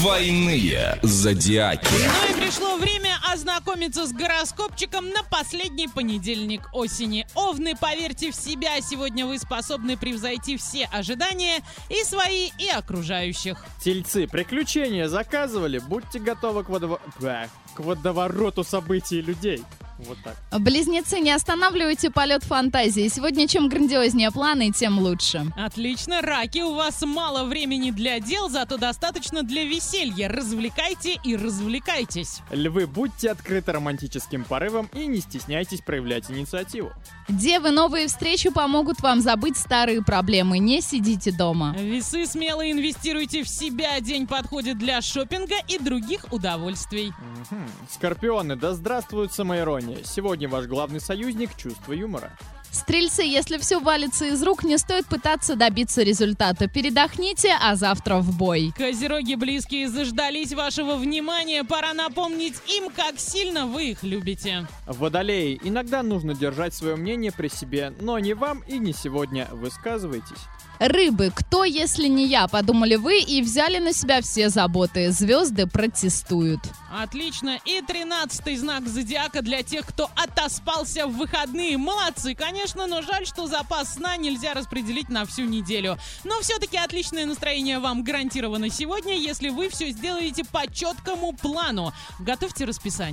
Двойные зодиаки. Ну и пришло время ознакомиться с гороскопчиком на последний понедельник осени. Овны, поверьте в себя, сегодня вы способны превзойти все ожидания и свои, и окружающих. Тельцы, приключения заказывали? Будьте готовы к, водово... К водовороту событий и людей. Вот так. Близнецы, не останавливайте полет фантазии. Сегодня чем грандиознее планы, тем лучше. Отлично, раки, у вас мало времени для дел, зато достаточно для веселья. Развлекайте и развлекайтесь. Львы, будьте открыты романтическим порывом и не стесняйтесь проявлять инициативу. Девы, новые встречи помогут вам забыть старые проблемы. Не сидите дома. Весы, смело инвестируйте в себя. День подходит для шопинга и других удовольствий. Мгм. Скорпионы, да здравствует самоирония. Сегодня ваш главный союзник – чувство юмора. Стрельцы, если все валится из рук, не стоит пытаться добиться результата. Передохните, а завтра в бой. Козероги близкие заждались вашего внимания. Пора напомнить им, как сильно вы их любите. Водолеи, иногда нужно держать свое мнение при себе, но не вам и не сегодня. Высказывайтесь. Рыбы, кто, если не я, подумали вы и взяли на себя все заботы. Звезды протестуют. Отлично. И тринадцатый знак зодиака для тех, кто отоспался в выходные. Молодцы, конечно, но жаль, что запас сна нельзя распределить на всю неделю. Но все-таки отличное настроение вам гарантировано сегодня, если вы все сделаете по четкому плану. Готовьте расписание.